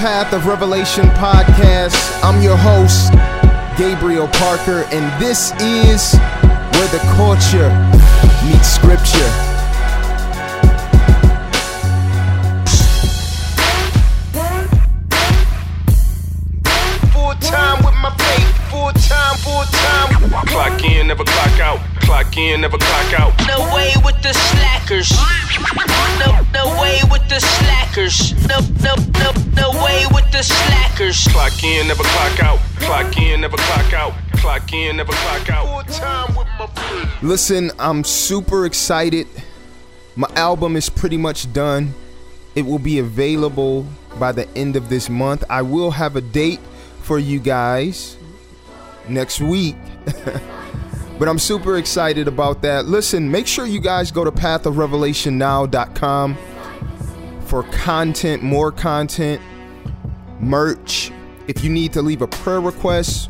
Welcome to the Path of Revelation podcast. I'm your host, Gabriel Parker, and this is where the culture meets scripture. Full time with my pay, full time, full time. Clock in, never clock out. Clock in, never clock out. No way with the slackers. No, no way with the slackers. No, no, no, no Clock in, never clock out. Clock in, never clock out. Clock in, never clock out. Time with my. Listen, I'm super excited. My album is pretty much done. It will be available by the end of this month. I will have a date for you guys next week. but I'm super excited about that. Listen, make sure you guys go to pathofrevelationnow.com for content, more content, merch. If you need to leave a prayer request,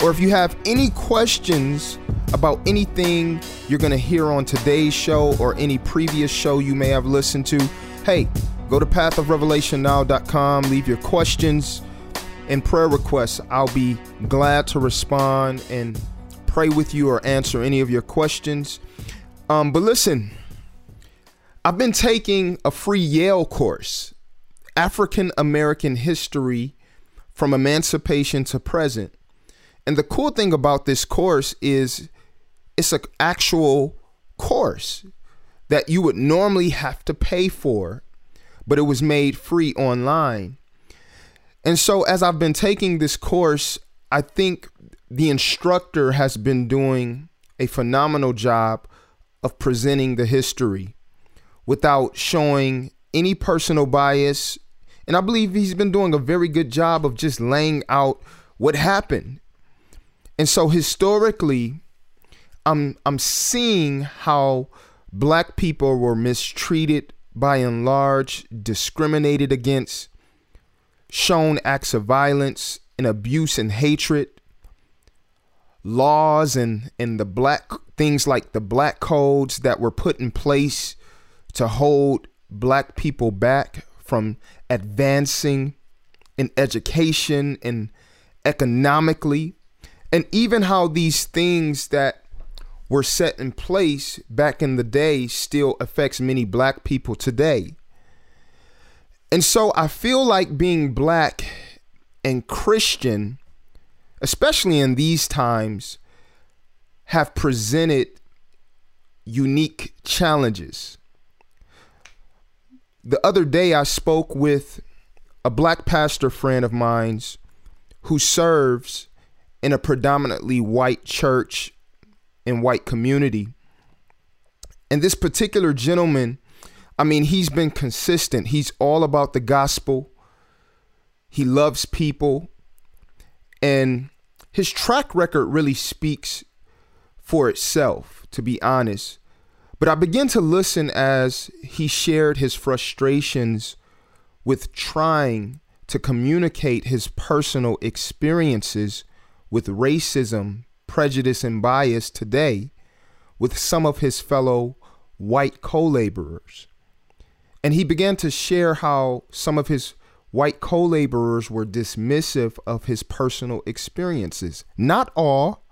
or if you have any questions about anything you're going to hear on today's show or any previous show you may have listened to, hey, go to pathofrevelationnow.com, leave your questions and prayer requests. I'll be glad to respond and pray with you or answer any of your questions. Um, but listen, I've been taking a free Yale course, African American History from Emancipation to Present. And the cool thing about this course is it's an actual course that you would normally have to pay for, but it was made free online. And so, as I've been taking this course, I think the instructor has been doing a phenomenal job of presenting the history without showing any personal bias. And I believe he's been doing a very good job of just laying out what happened. And so historically, I'm I'm seeing how black people were mistreated by and large, discriminated against, shown acts of violence and abuse and hatred, laws and and the black things like the black codes that were put in place to hold black people back from advancing in education and economically and even how these things that were set in place back in the day still affects many black people today. And so I feel like being black and Christian, especially in these times, have presented unique challenges. The other day, I spoke with a black pastor friend of mine's who serves in a predominantly white church and white community. And this particular gentleman, I mean, he's been consistent. He's all about the gospel. He loves people. And his track record really speaks for itself, to be honest. But I began to listen as he shared his frustrations with trying to communicate his personal experiences with racism, prejudice, and bias today with some of his fellow white co laborers. And he began to share how some of his white co laborers were dismissive of his personal experiences. Not all,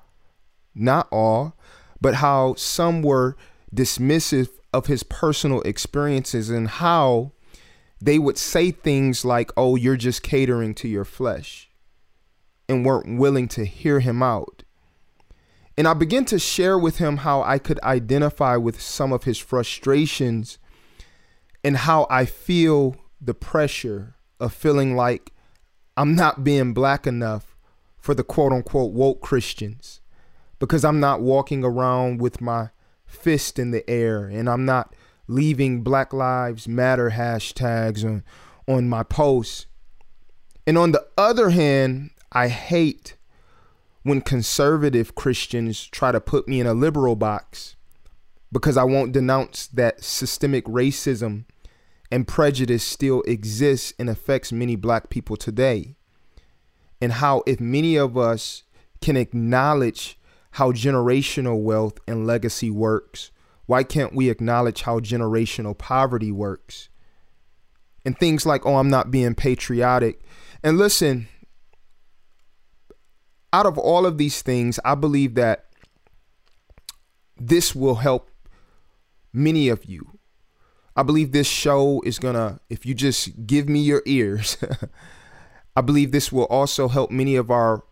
not all, but how some were dismissive of his personal experiences and how they would say things like, oh, you're just catering to your flesh, and weren't willing to hear him out. And I began to share with him how I could identify with some of his frustrations and how I feel the pressure of feeling like I'm not being black enough for the quote unquote woke Christians because I'm not walking around with my fist in the air and I'm not leaving Black Lives Matter hashtags on, on my posts. And on the other hand, I hate when conservative Christians try to put me in a liberal box because I won't denounce that systemic racism and prejudice still exists and affects many black people today. And how, if many of us can acknowledge how generational wealth and legacy works, why can't we acknowledge how generational poverty works? and things like, oh, I'm not being patriotic. And listen, out of all of these things, I believe that this will help many of you. I believe this show is gonna, if you just give me your ears, I believe this will also help many of our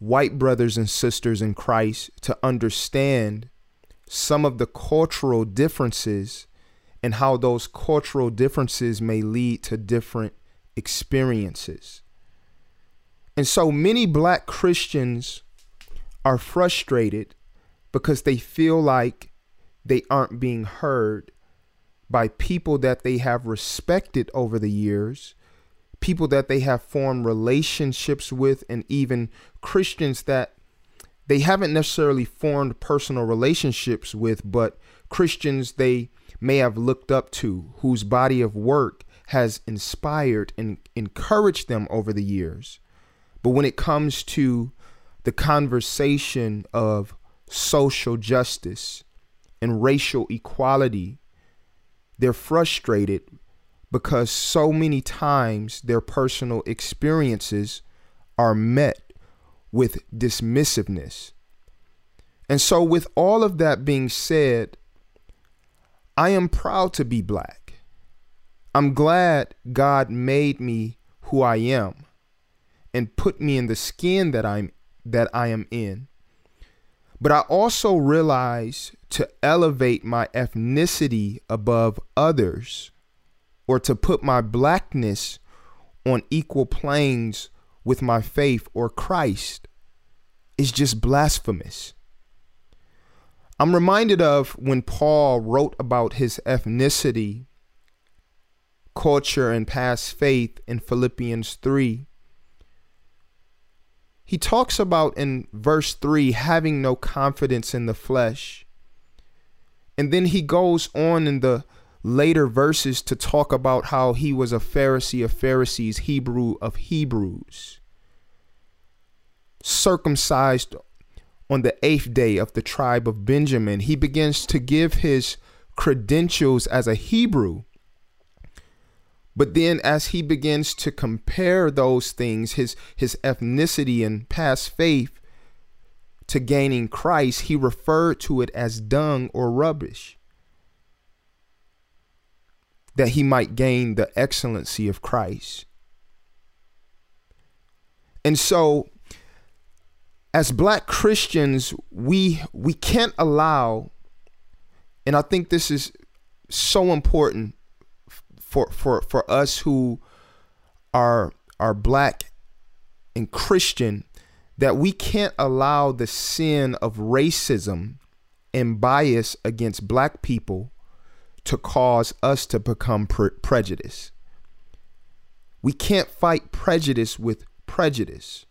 white brothers and sisters in Christ to understand some of the cultural differences and how those cultural differences may lead to different experiences. And so many black Christians are frustrated because they feel like they aren't being heard by people that they have respected over the years, people that they have formed relationships with, and even Christians that they haven't necessarily formed personal relationships with, but Christians they may have looked up to, whose body of work has inspired and encouraged them over the years. But when it comes to the conversation of social justice and racial equality, they're frustrated because so many times their personal experiences are met with dismissiveness. And so, with all of that being said, I am proud to be black. I'm glad God made me who I am and put me in the skin that I'm that I am in. But I also realize to elevate my ethnicity above others or to put my blackness on equal planes with my faith or Christ is just blasphemous. I'm reminded of when Paul wrote about his ethnicity, culture, and past faith in Philippians 3 he talks about in verse 3 having no confidence in the flesh. And then he goes on in the later verses to talk about how he was a Pharisee of Pharisees, Hebrew of Hebrews, circumcised on the eighth day of the tribe of Benjamin. He begins to give his credentials as a Hebrew but then as he begins to compare those things, his his ethnicity and past faith to gaining Christ, he referred to it as dung or rubbish. That he might gain the excellency of Christ. And so as black Christians, we we can't allow and I think this is so important for for for us who are are black and Christian that we can't allow the sin of racism and bias against black people to cause us to become pre- prejudice. We can't fight prejudice with prejudice.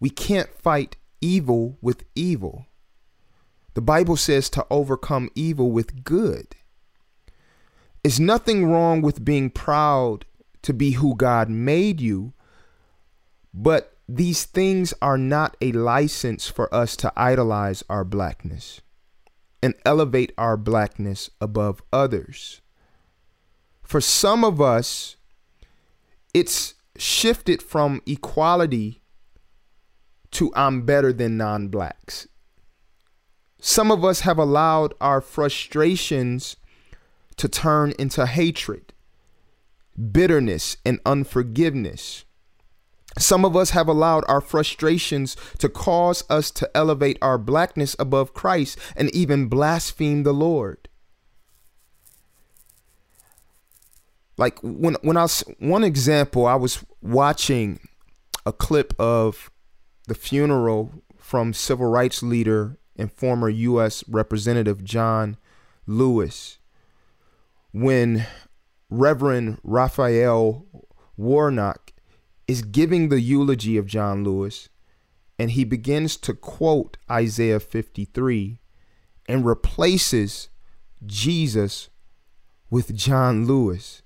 We can't fight evil with evil. The Bible says to overcome evil with good. It's nothing wrong with being proud to be who God made you, but these things are not a license for us to idolize our blackness and elevate our blackness above others. For some of us, it's shifted from equality to I'm better than non blacks. Some of us have allowed our frustrations to turn into hatred, bitterness, and unforgiveness. Some of us have allowed our frustrations to cause us to elevate our blackness above Christ and even blaspheme the Lord. Like when when I was one example, I was watching a clip of the funeral from civil rights leader and former US representative John Lewis when Reverend Raphael Warnock is giving the eulogy of John Lewis and he begins to quote Isaiah 53 and replaces Jesus with John Lewis.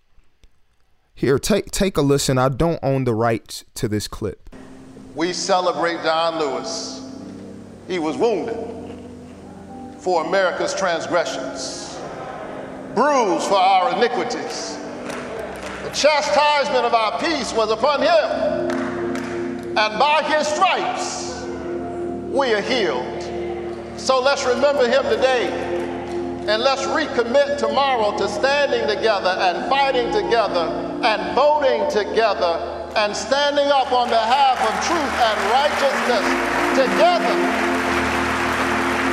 Here, take take a listen. I don't own the rights to this clip. We celebrate John Lewis. He was wounded for America's transgressions bruised for our iniquities. The chastisement of our peace was upon him. And by his stripes, we are healed. So let's remember him today. And let's recommit tomorrow to standing together and fighting together and voting together and standing up on behalf of truth and righteousness together.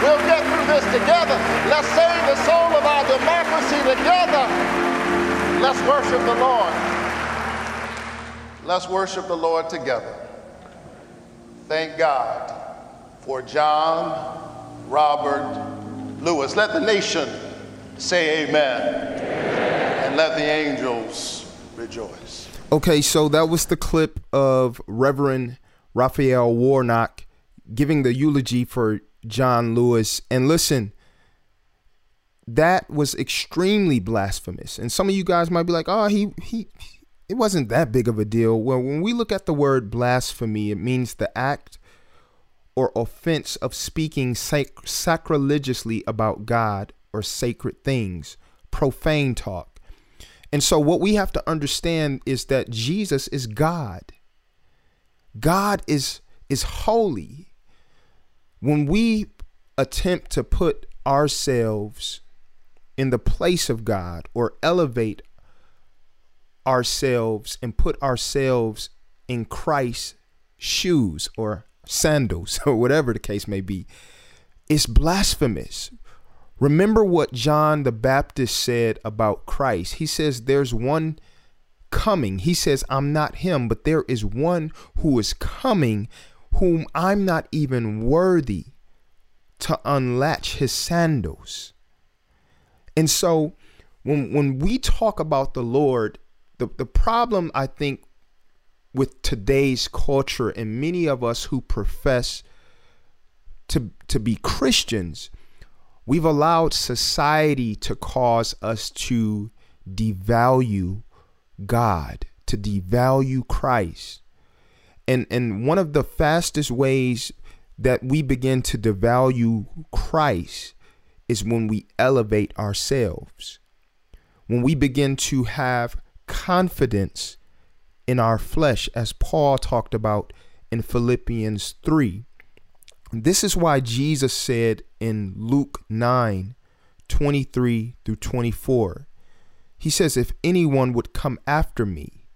We'll get through this together. Let's save the soul of our democracy together. Let's worship the Lord. Let's worship the Lord together. Thank God for John Robert Lewis. Let the nation say amen. And let the angels rejoice. Okay, so that was the clip of Reverend Raphael Warnock giving the eulogy for John Lewis. And listen, that was extremely blasphemous. And some of you guys might be like, "Oh, he he it wasn't that big of a deal." Well, when we look at the word blasphemy, it means the act or offense of speaking sac- sacrilegiously about God or sacred things, profane talk. And so, what we have to understand is that Jesus is God. God is is holy. When we attempt to put ourselves in the place of God or elevate ourselves and put ourselves in Christ's shoes or sandals or whatever the case may be, it's blasphemous. Remember what John the Baptist said about Christ. He says, There's one coming. He says, I'm not him, but there is one who is coming whom I'm not even worthy to unlatch his sandals. And so when when we talk about the Lord, the, the problem I think with today's culture and many of us who profess to to be Christians, we've allowed society to cause us to devalue God, to devalue Christ. And and one of the fastest ways that we begin to devalue Christ is when we elevate ourselves. When we begin to have confidence in our flesh, as Paul talked about in Philippians 3. This is why Jesus said in Luke 9 23 through 24, He says, If anyone would come after me,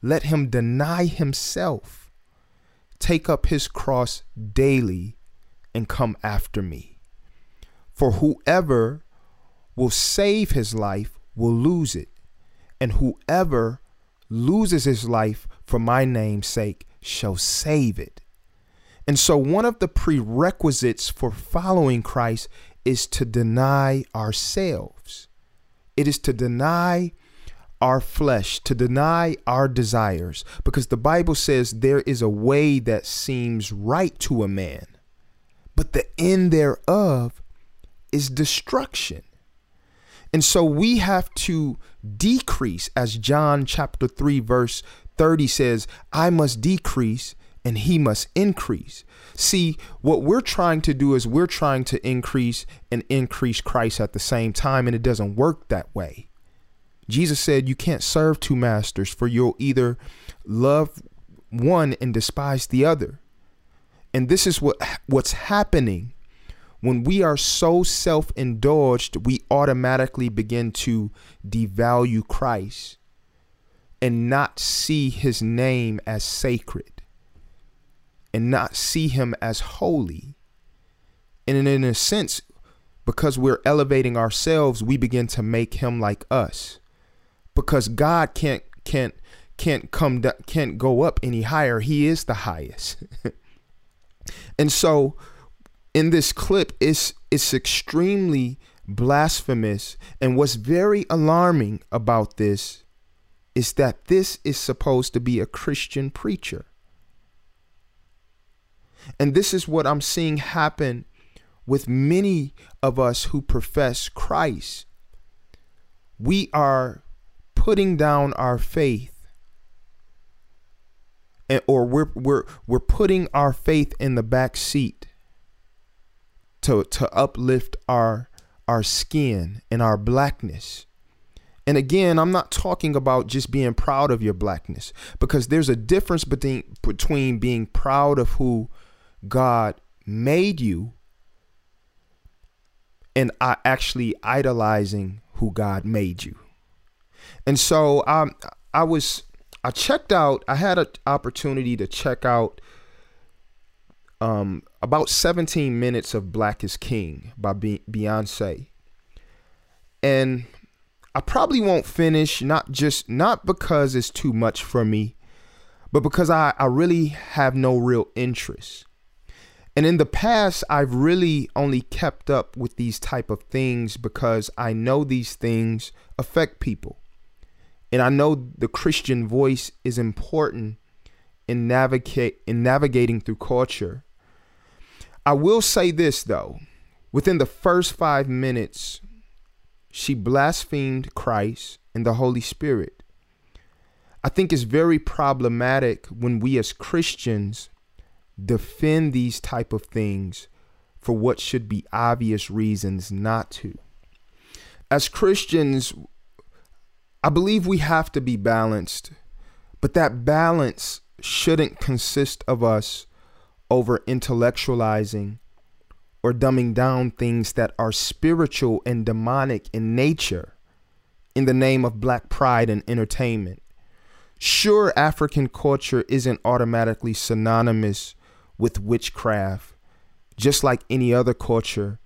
let him deny himself, take up his cross daily, and come after me. For whoever will save his life will lose it, and whoever loses his life for my name's sake shall save it. And so, one of the prerequisites for following Christ is to deny ourselves. It is to deny our flesh, to deny our desires, because the Bible says there is a way that seems right to a man, but the end thereof is destruction. And so we have to decrease, as John chapter 3, verse 30 says, I must decrease and he must increase. See, what we're trying to do is we're trying to increase and increase Christ at the same time, and it doesn't work that way. Jesus said, You can't serve two masters, for you'll either love one and despise the other. And this is what what's happening when we are so self indulged, we automatically begin to devalue Christ and not see his name as sacred and not see him as holy. And in a sense, because we're elevating ourselves, we begin to make him like us. Because God can't can't can't come can't go up any higher. He is the highest. and so in this clip is it's extremely blasphemous and what's very alarming about this is that this is supposed to be a Christian preacher. And this is what I'm seeing happen with many of us who profess Christ. We are putting down our faith and, or we're, we're, we're putting our faith in the back seat to to uplift our our skin and our blackness. And again, I'm not talking about just being proud of your blackness because there's a difference between between being proud of who God made you and actually idolizing who God made you. And so um, I was I checked out. I had an opportunity to check out um, about 17 minutes of Black is King by Be- Beyonce, and I probably won't finish. Not just not because it's too much for me, but because I I really have no real interest. And in the past, I've really only kept up with these type of things because I know these things affect people. And I know the Christian voice is important in navigate in navigating through culture. I will say this though. Within the first 5 minutes, she blasphemed Christ and the Holy Spirit. I think it's very problematic when we as Christians defend these type of things for what should be obvious reasons not to. As Christians, I believe we have to be balanced, but that balance shouldn't consist of us over intellectualizing or dumbing down things that are spiritual and demonic in nature in the name of black pride and entertainment. Sure, African culture isn't automatically synonymous with witchcraft, just like any other culture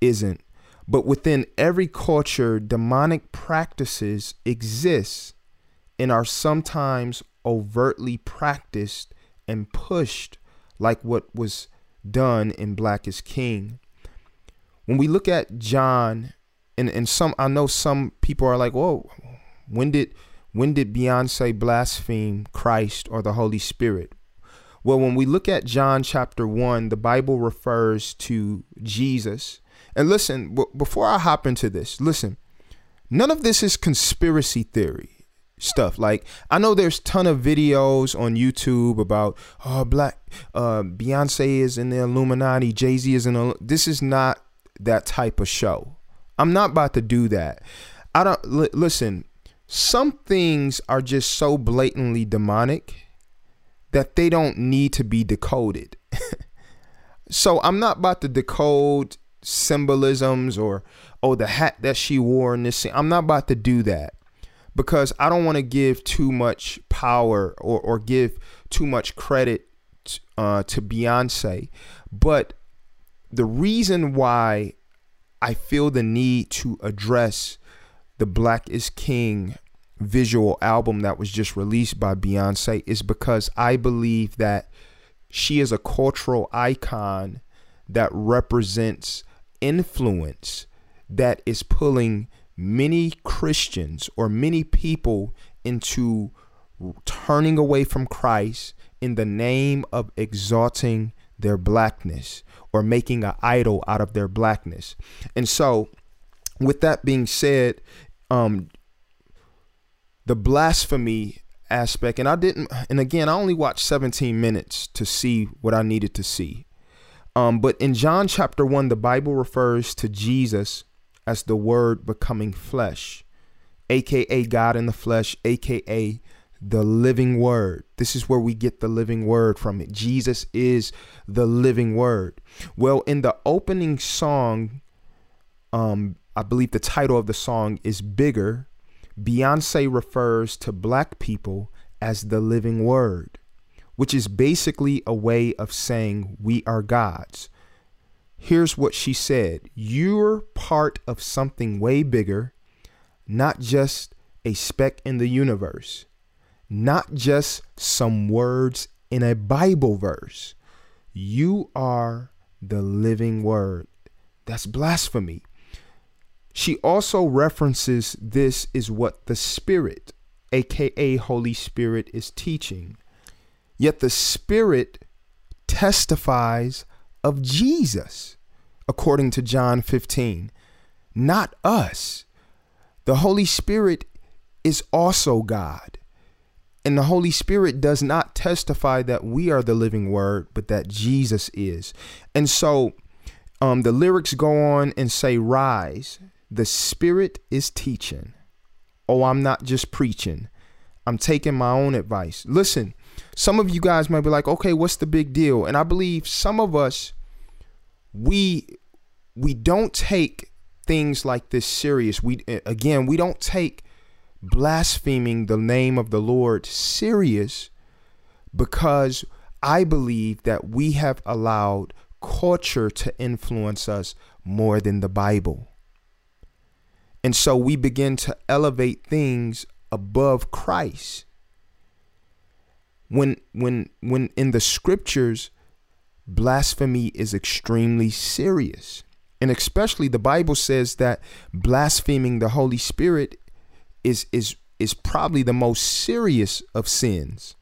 isn't. But within every culture, demonic practices exist and are sometimes overtly practiced and pushed, like what was done in Black is King. When we look at John, and, and some I know some people are like, whoa, when did when did Beyonce blaspheme Christ or the Holy Spirit? Well, when we look at John chapter 1, the Bible refers to Jesus. And listen, before I hop into this, listen, none of this is conspiracy theory stuff. Like I know there's ton of videos on YouTube about oh black uh Beyonce is in the Illuminati, Jay-Z is in a this is not that type of show. I'm not about to do that. I don't li- listen, some things are just so blatantly demonic that they don't need to be decoded. so I'm not about to decode symbolisms or oh the hat that she wore in this scene. I'm not about to do that because I don't want to give too much power or, or give too much credit uh, to Beyonce. But the reason why I feel the need to address the Black is King visual album that was just released by Beyonce is because I believe that she is a cultural icon that represents influence that is pulling many Christians or many people into turning away from Christ in the name of exalting their blackness or making an idol out of their blackness. And so, with that being said, um, the blasphemy aspect and I didn't and again I only watched 17 minutes to see what I needed to see. Um, but in John chapter 1 the Bible refers to Jesus as the word becoming flesh, aka God in the flesh, aka the living word. This is where we get the living word from it. Jesus is the living word. Well, in the opening song um I believe the title of the song is bigger Beyonce refers to black people as the living word, which is basically a way of saying we are God's. Here's what she said You're part of something way bigger, not just a speck in the universe, not just some words in a Bible verse. You are the living word. That's blasphemy. She also references this is what the Spirit, aka Holy Spirit, is teaching. Yet the Spirit testifies of Jesus, according to John 15, not us. The Holy Spirit is also God. And the Holy Spirit does not testify that we are the living word, but that Jesus is. And so um, the lyrics go on and say, Rise, the Spirit is teaching. oh, I'm not just preaching. I'm taking my own advice. Listen, some of you guys might be like, okay, what's the big deal? And I believe some of us, we we don't take things like this serious. We again, we don't take blaspheming the name of the Lord serious because I believe that we have allowed culture to influence us more than the Bible. And so we begin to elevate things above Christ. When when when in the scriptures blasphemy is extremely serious. And especially the Bible says that blaspheming the Holy Spirit is is is probably the most serious of sins.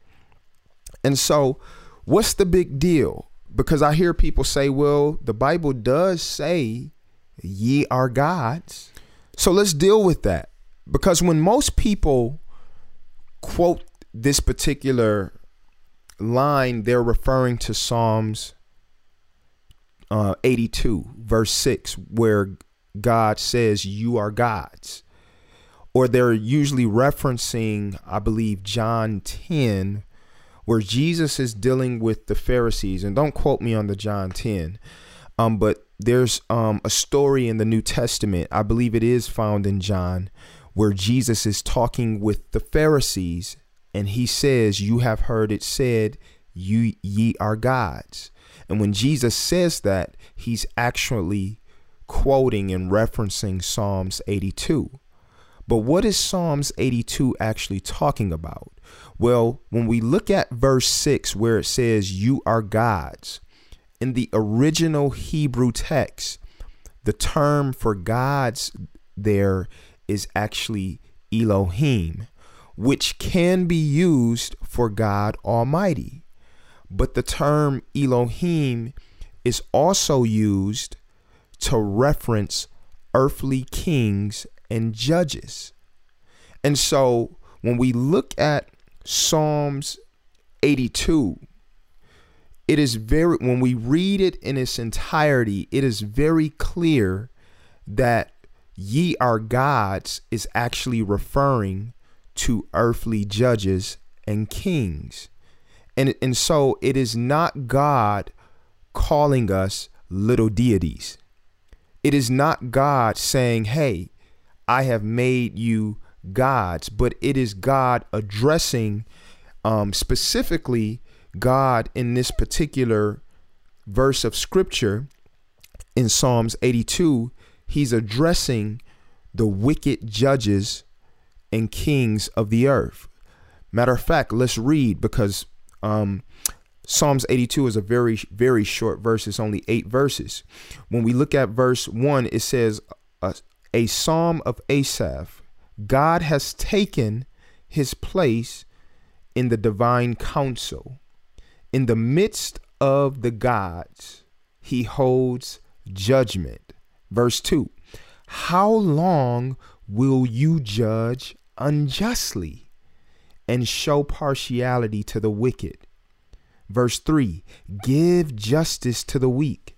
And so what's the big deal? Because I hear people say, well, the Bible does say ye are gods. So let's deal with that. Because when most people quote this particular line, they're referring to Psalms uh, 82, verse 6, where God says, You are gods. Or they're usually referencing, I believe, John 10, where Jesus is dealing with the Pharisees. And don't quote me on the John 10, um, but there's um, a story in the New Testament, I believe it is found in John, where Jesus is talking with the Pharisees and he says, You have heard it said, You ye are gods. And when Jesus says that, he's actually quoting and referencing Psalms 82. But what is Psalms 82 actually talking about? Well, when we look at verse 6, where it says, You are gods, in the original Hebrew text, the term for gods there is actually Elohim, which can be used for God Almighty. But the term Elohim is also used to reference earthly kings and judges. And so when we look at Psalms 82, it is very when we read it in its entirety it is very clear that ye are gods is actually referring to earthly judges and kings. And and so it is not god calling us little deities. It is not god saying hey i have made you gods but it is god addressing um, specifically God in this particular verse of scripture in Psalms 82, he's addressing the wicked judges and kings of the earth. Matter of fact, let's read because um, Psalms 82 is a very, very short verse. It's only eight verses. When we look at verse one, it says, a, a psalm of Asaph. God has taken his place in the divine council in the midst of the gods, he holds judgment. Verse 2 How long will you judge unjustly and show partiality to the wicked? Verse 3 Give justice to the weak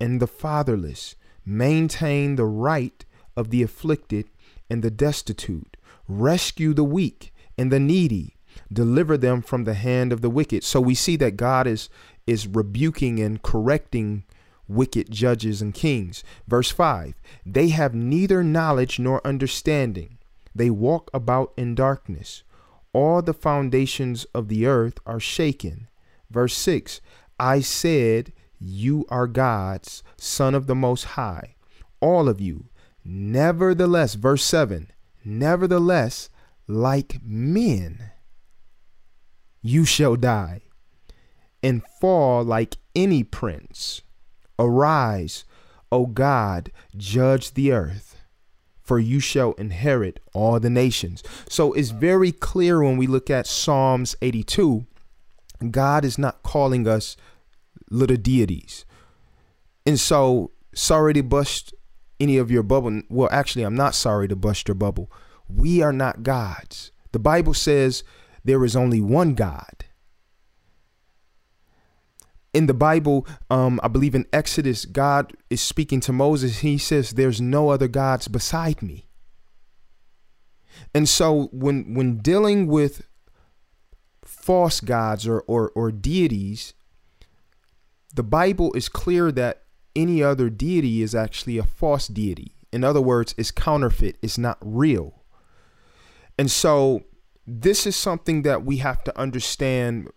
and the fatherless, maintain the right of the afflicted and the destitute, rescue the weak and the needy deliver them from the hand of the wicked. So we see that God is is rebuking and correcting wicked judges and kings. Verse 5 They have neither knowledge nor understanding, they walk about in darkness. All the foundations of the earth are shaken. Verse 6 I said, You are God's, Son of the Most High, all of you. Nevertheless, verse 7 Nevertheless, like men you shall die and fall like any prince. Arise, O God, judge the earth, for you shall inherit all the nations. So it's very clear when we look at Psalms 82, God is not calling us little deities. And so, sorry to bust any of your bubble. Well, actually, I'm not sorry to bust your bubble. We are not gods. The Bible says there is only one God. In the Bible, um, I believe in Exodus, God is speaking to Moses. He says, There's no other gods beside me. And so when when dealing with false gods or, or, or deities, the Bible is clear that any other deity is actually a false deity. In other words, it's counterfeit, it's not real. And so this is something that we have to understand.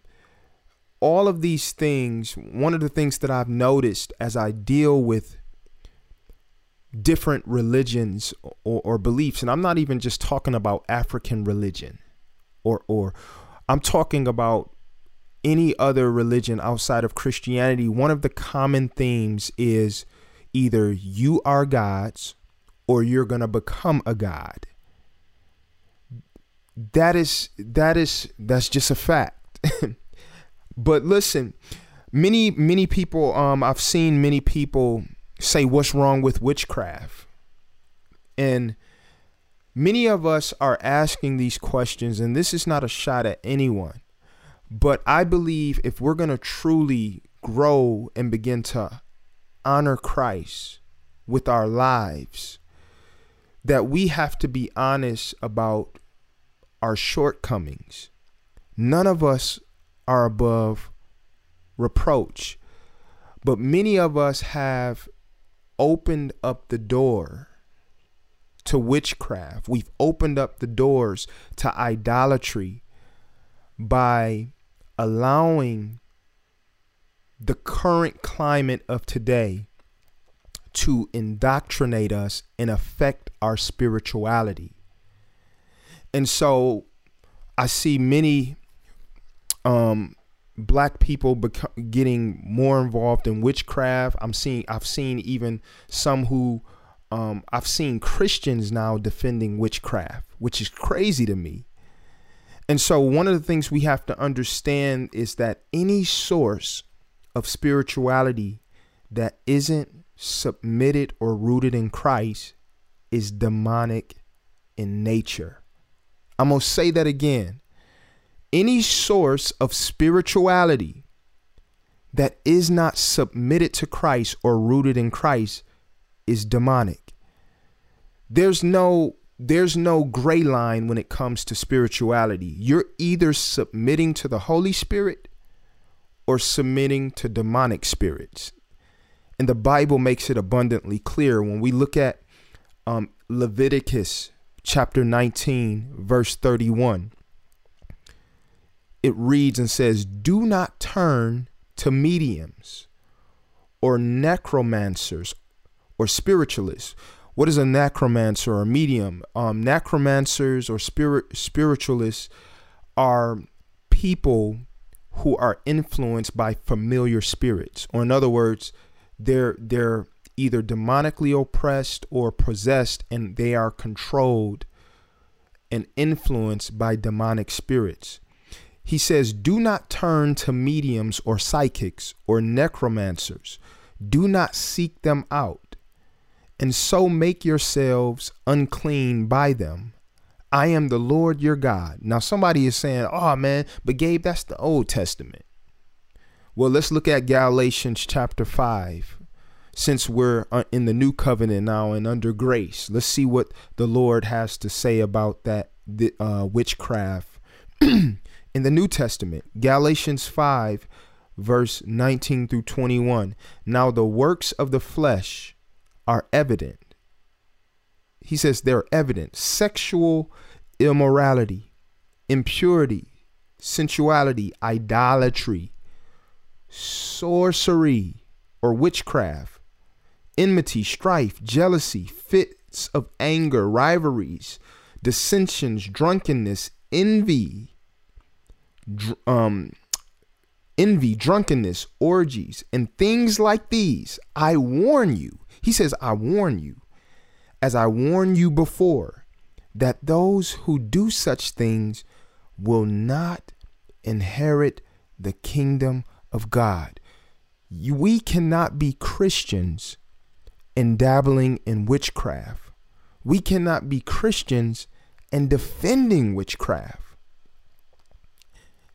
All of these things, one of the things that I've noticed as I deal with different religions or, or beliefs, and I'm not even just talking about African religion or or I'm talking about any other religion outside of Christianity, one of the common themes is either you are gods or you're going to become a god. That is that is that's just a fact. but listen, many many people um I've seen many people say what's wrong with witchcraft. And many of us are asking these questions and this is not a shot at anyone but I believe if we're going to truly grow and begin to honor Christ with our lives, that we have to be honest about our shortcomings. None of us are above reproach, but many of us have opened up the door to witchcraft. We've opened up the doors to idolatry by allowing the current climate of today to indoctrinate us and affect our spirituality. And so I see many um, black people beco- getting more involved in witchcraft. I'm seeing I've seen even some who um, I've seen Christians now defending witchcraft, which is crazy to me. And so, one of the things we have to understand is that any source of spirituality that isn't submitted or rooted in Christ is demonic in nature. I'm going to say that again. Any source of spirituality that is not submitted to Christ or rooted in Christ is demonic. There's no there's no gray line when it comes to spirituality. You're either submitting to the Holy Spirit or submitting to demonic spirits. And the Bible makes it abundantly clear when we look at um, Leviticus chapter 19, verse 31. It reads and says, Do not turn to mediums or necromancers or spiritualists what is a necromancer or a medium? Um, necromancers or spirit spiritualists are people who are influenced by familiar spirits, or in other words, they're they're either demonically oppressed or possessed, and they are controlled and influenced by demonic spirits. He says, Do not turn to mediums or psychics or necromancers. Do not seek them out and so make yourselves unclean by them. I am the Lord your God. Now, somebody is saying, oh man, but Gabe, that's the Old Testament. Well, let's look at Galatians chapter 5. Since we're uh, in the new covenant now and under grace, let's see what the Lord has to say about that uh, witchcraft in the New Testament. Galatians 5, verse 19 through 21. Now, the works of the flesh are evident. He says they're evident sexual immorality, impurity, sensuality, idolatry, sorcery or witchcraft, enmity, strife, jealousy, fits of anger, rivalries, dissensions, drunkenness, envy, dr- um, envy, drunkenness, orgies, and things like these. I warn you he says, I warn you, as I warned you before, that those who do such things will not inherit the kingdom of God. We cannot be Christians and dabbling in witchcraft. We cannot be Christians and defending witchcraft.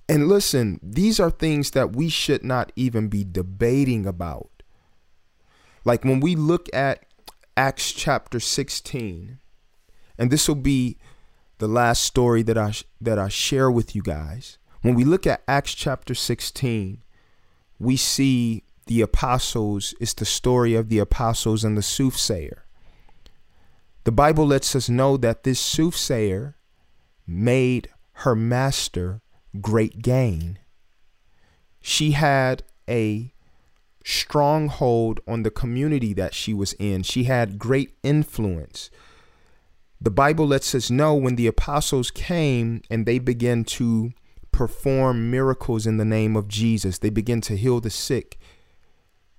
And listen, these are things that we should not even be debating about. Like when we look at Acts chapter 16, and this will be the last story that I that I share with you guys. When we look at Acts chapter 16, we see the apostles, it's the story of the apostles and the soothsayer. The Bible lets us know that this soothsayer made her master great gain. She had a stronghold on the community that she was in. She had great influence. The Bible lets us know when the apostles came and they began to perform miracles in the name of Jesus, they began to heal the sick,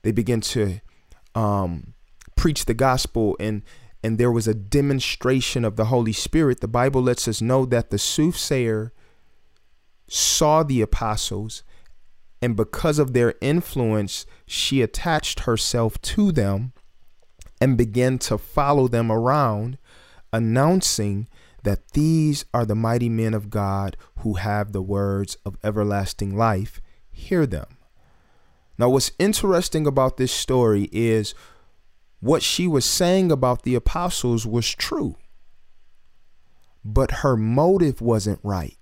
they began to um, preach the gospel, and and there was a demonstration of the Holy Spirit. The Bible lets us know that the soothsayer saw the apostles and because of their influence, she attached herself to them and began to follow them around, announcing that these are the mighty men of God who have the words of everlasting life. Hear them. Now, what's interesting about this story is what she was saying about the apostles was true, but her motive wasn't right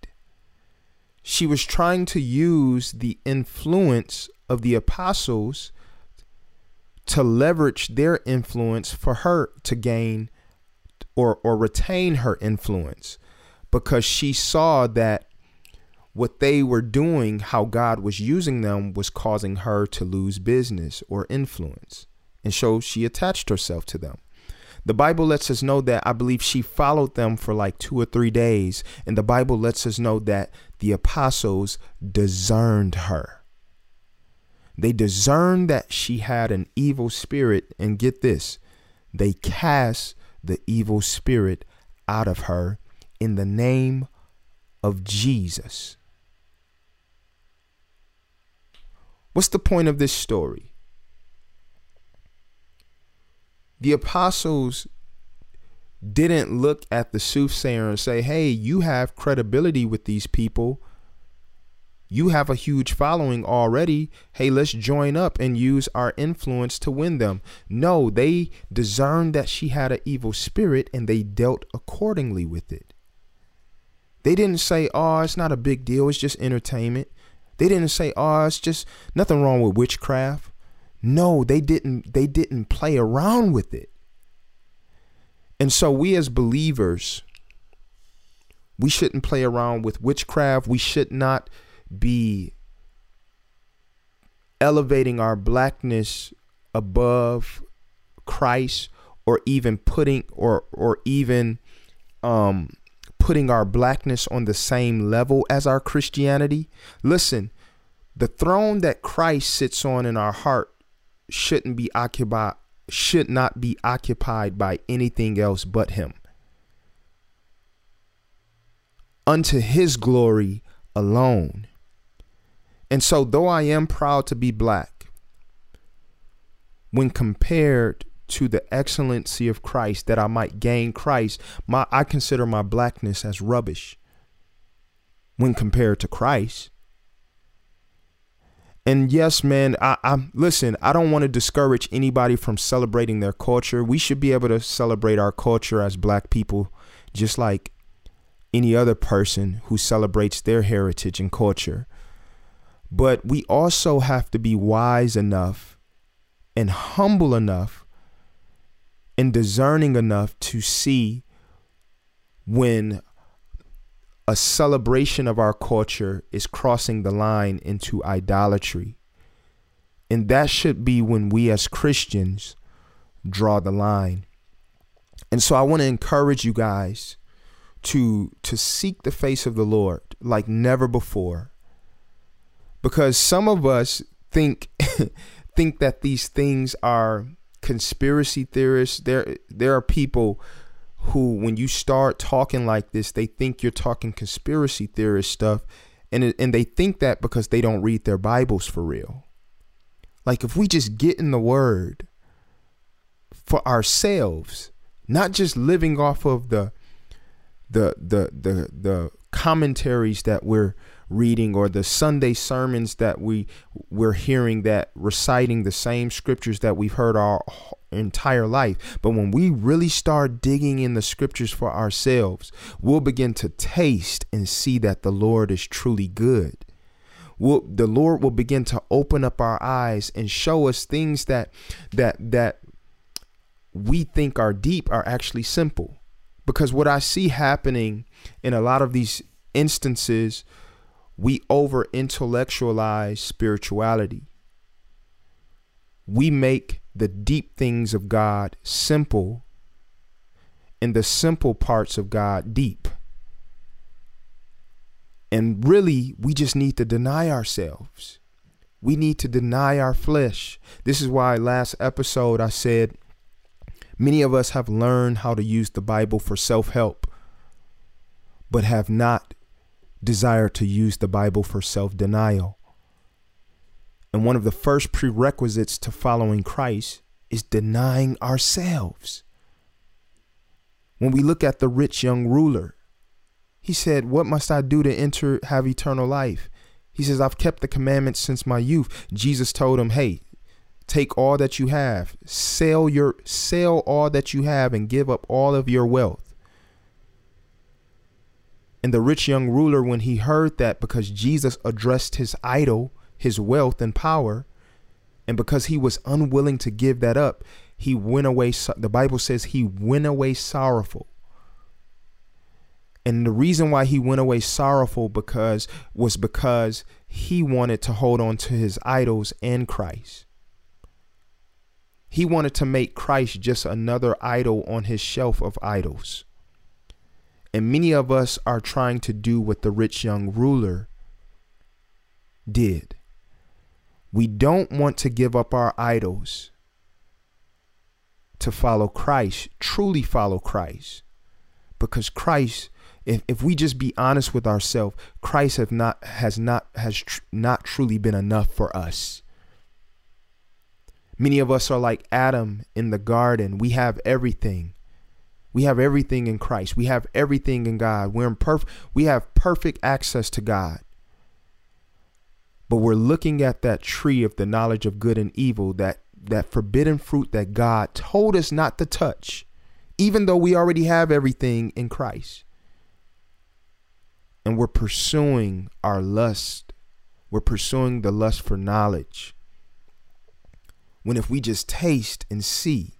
she was trying to use the influence of the apostles to leverage their influence for her to gain or or retain her influence because she saw that what they were doing how God was using them was causing her to lose business or influence and so she attached herself to them the Bible lets us know that I believe she followed them for like two or three days. And the Bible lets us know that the apostles discerned her. They discerned that she had an evil spirit. And get this, they cast the evil spirit out of her in the name of Jesus. What's the point of this story? the apostles didn't look at the soothsayer and say, hey, you have credibility with these people. You have a huge following already. Hey, let's join up and use our influence to win them. No, they discerned that she had an evil spirit and they dealt accordingly with it. They didn't say, oh, it's not a big deal. It's just entertainment. They didn't say, oh, it's just nothing wrong with witchcraft. No, they didn't they didn't play around with it. And so we as believers we shouldn't play around with witchcraft. We should not be elevating our blackness above Christ or even putting or or even um putting our blackness on the same level as our Christianity. Listen, the throne that Christ sits on in our heart shouldn't be occupied should not be occupied by anything else but him. Unto his glory alone. And so though i am proud to be black when compared to the excellency of Christ that I might gain Christ my I consider my blackness as rubbish. When compared to Christ and yes, man, I, I listen. I don't want to discourage anybody from celebrating their culture. We should be able to celebrate our culture as Black people, just like any other person who celebrates their heritage and culture. But we also have to be wise enough and humble enough and discerning enough to see when a celebration of our culture is crossing the line into idolatry. And that should be when we as Christians draw the line. And so I want to encourage you guys to to seek the face of the Lord like never before. Because some of us think think that these things are conspiracy theorists. There there are people who, when you start talking like this, they think you're talking conspiracy theorist stuff, and and they think that because they don't read their Bibles for real. Like if we just get in the Word for ourselves, not just living off of the the the the the commentaries that we're reading or the Sunday sermons that we we're hearing that reciting the same scriptures that we've heard our entire life. But when we really start digging in the scriptures for ourselves, we'll begin to taste and see that the Lord is truly good. We'll, the Lord will begin to open up our eyes and show us things that that that we think are deep are actually simple. Because what I see happening in a lot of these instances, we over intellectualize spirituality. We make the deep things of God simple and the simple parts of God deep. And really, we just need to deny ourselves. We need to deny our flesh. This is why last episode I said many of us have learned how to use the Bible for self help, but have not desired to use the Bible for self denial. And one of the first prerequisites to following Christ is denying ourselves. When we look at the rich young ruler, he said, What must I do to enter, have eternal life? He says, I've kept the commandments since my youth. Jesus told him, Hey, take all that you have, sell your sell all that you have and give up all of your wealth. And the rich young ruler, when he heard that, because Jesus addressed his idol, his wealth and power, and because he was unwilling to give that up, he went away. The Bible says he went away sorrowful. And the reason why he went away sorrowful because was because he wanted to hold on to his idols and Christ. He wanted to make Christ just another idol on his shelf of idols. And many of us are trying to do what the rich young ruler did. We don't want to give up our idols to follow Christ, truly follow Christ. Because Christ, if, if we just be honest with ourselves, Christ have not has not has tr- not truly been enough for us. Many of us are like Adam in the garden. We have everything. We have everything in Christ. We have everything in God. We're in perf- we have perfect access to God. But we're looking at that tree of the knowledge of good and evil, that that forbidden fruit that God told us not to touch, even though we already have everything in Christ. And we're pursuing our lust. We're pursuing the lust for knowledge. When if we just taste and see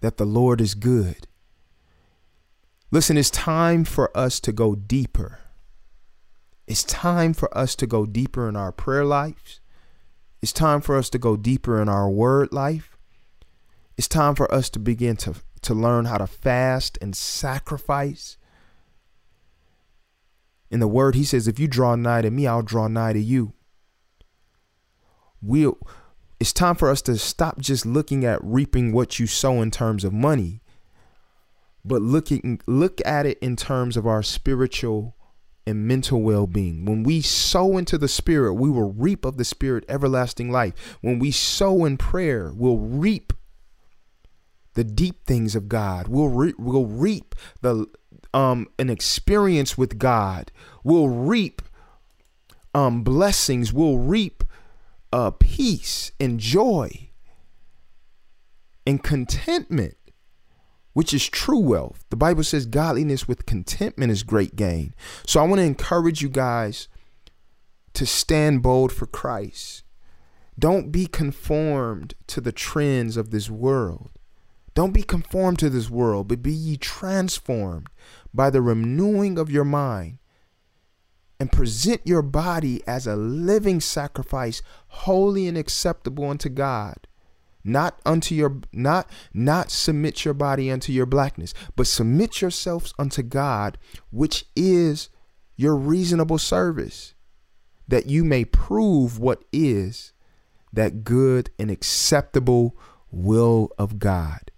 that the Lord is good. Listen, it's time for us to go deeper. It's time for us to go deeper in our prayer lives. It's time for us to go deeper in our word life. It's time for us to begin to, to learn how to fast and sacrifice. In the word, he says, if you draw nigh to me, I'll draw nigh to you. We'll it's time for us to stop just looking at reaping what you sow in terms of money, but looking look at it in terms of our spiritual and mental well-being. When we sow into the spirit, we will reap of the spirit everlasting life. When we sow in prayer, we'll reap the deep things of God. We'll re- we'll reap the um an experience with God. We'll reap um blessings. We'll reap uh, peace and joy and contentment, which is true wealth. The Bible says godliness with contentment is great gain. So I want to encourage you guys to stand bold for Christ. Don't be conformed to the trends of this world. Don't be conformed to this world, but be ye transformed by the renewing of your mind and present your body as a living sacrifice holy and acceptable unto God not unto your not not submit your body unto your blackness but submit yourselves unto God which is your reasonable service that you may prove what is that good and acceptable will of God.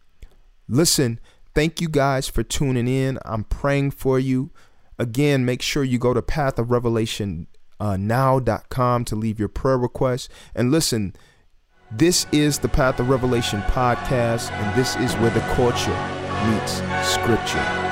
Listen thank you guys for tuning in. I'm praying for you. Again, make sure you go to Path of Revelation uh, now.com to leave your prayer requests. And listen, this is the Path of Revelation podcast, and this is where the culture meets scripture.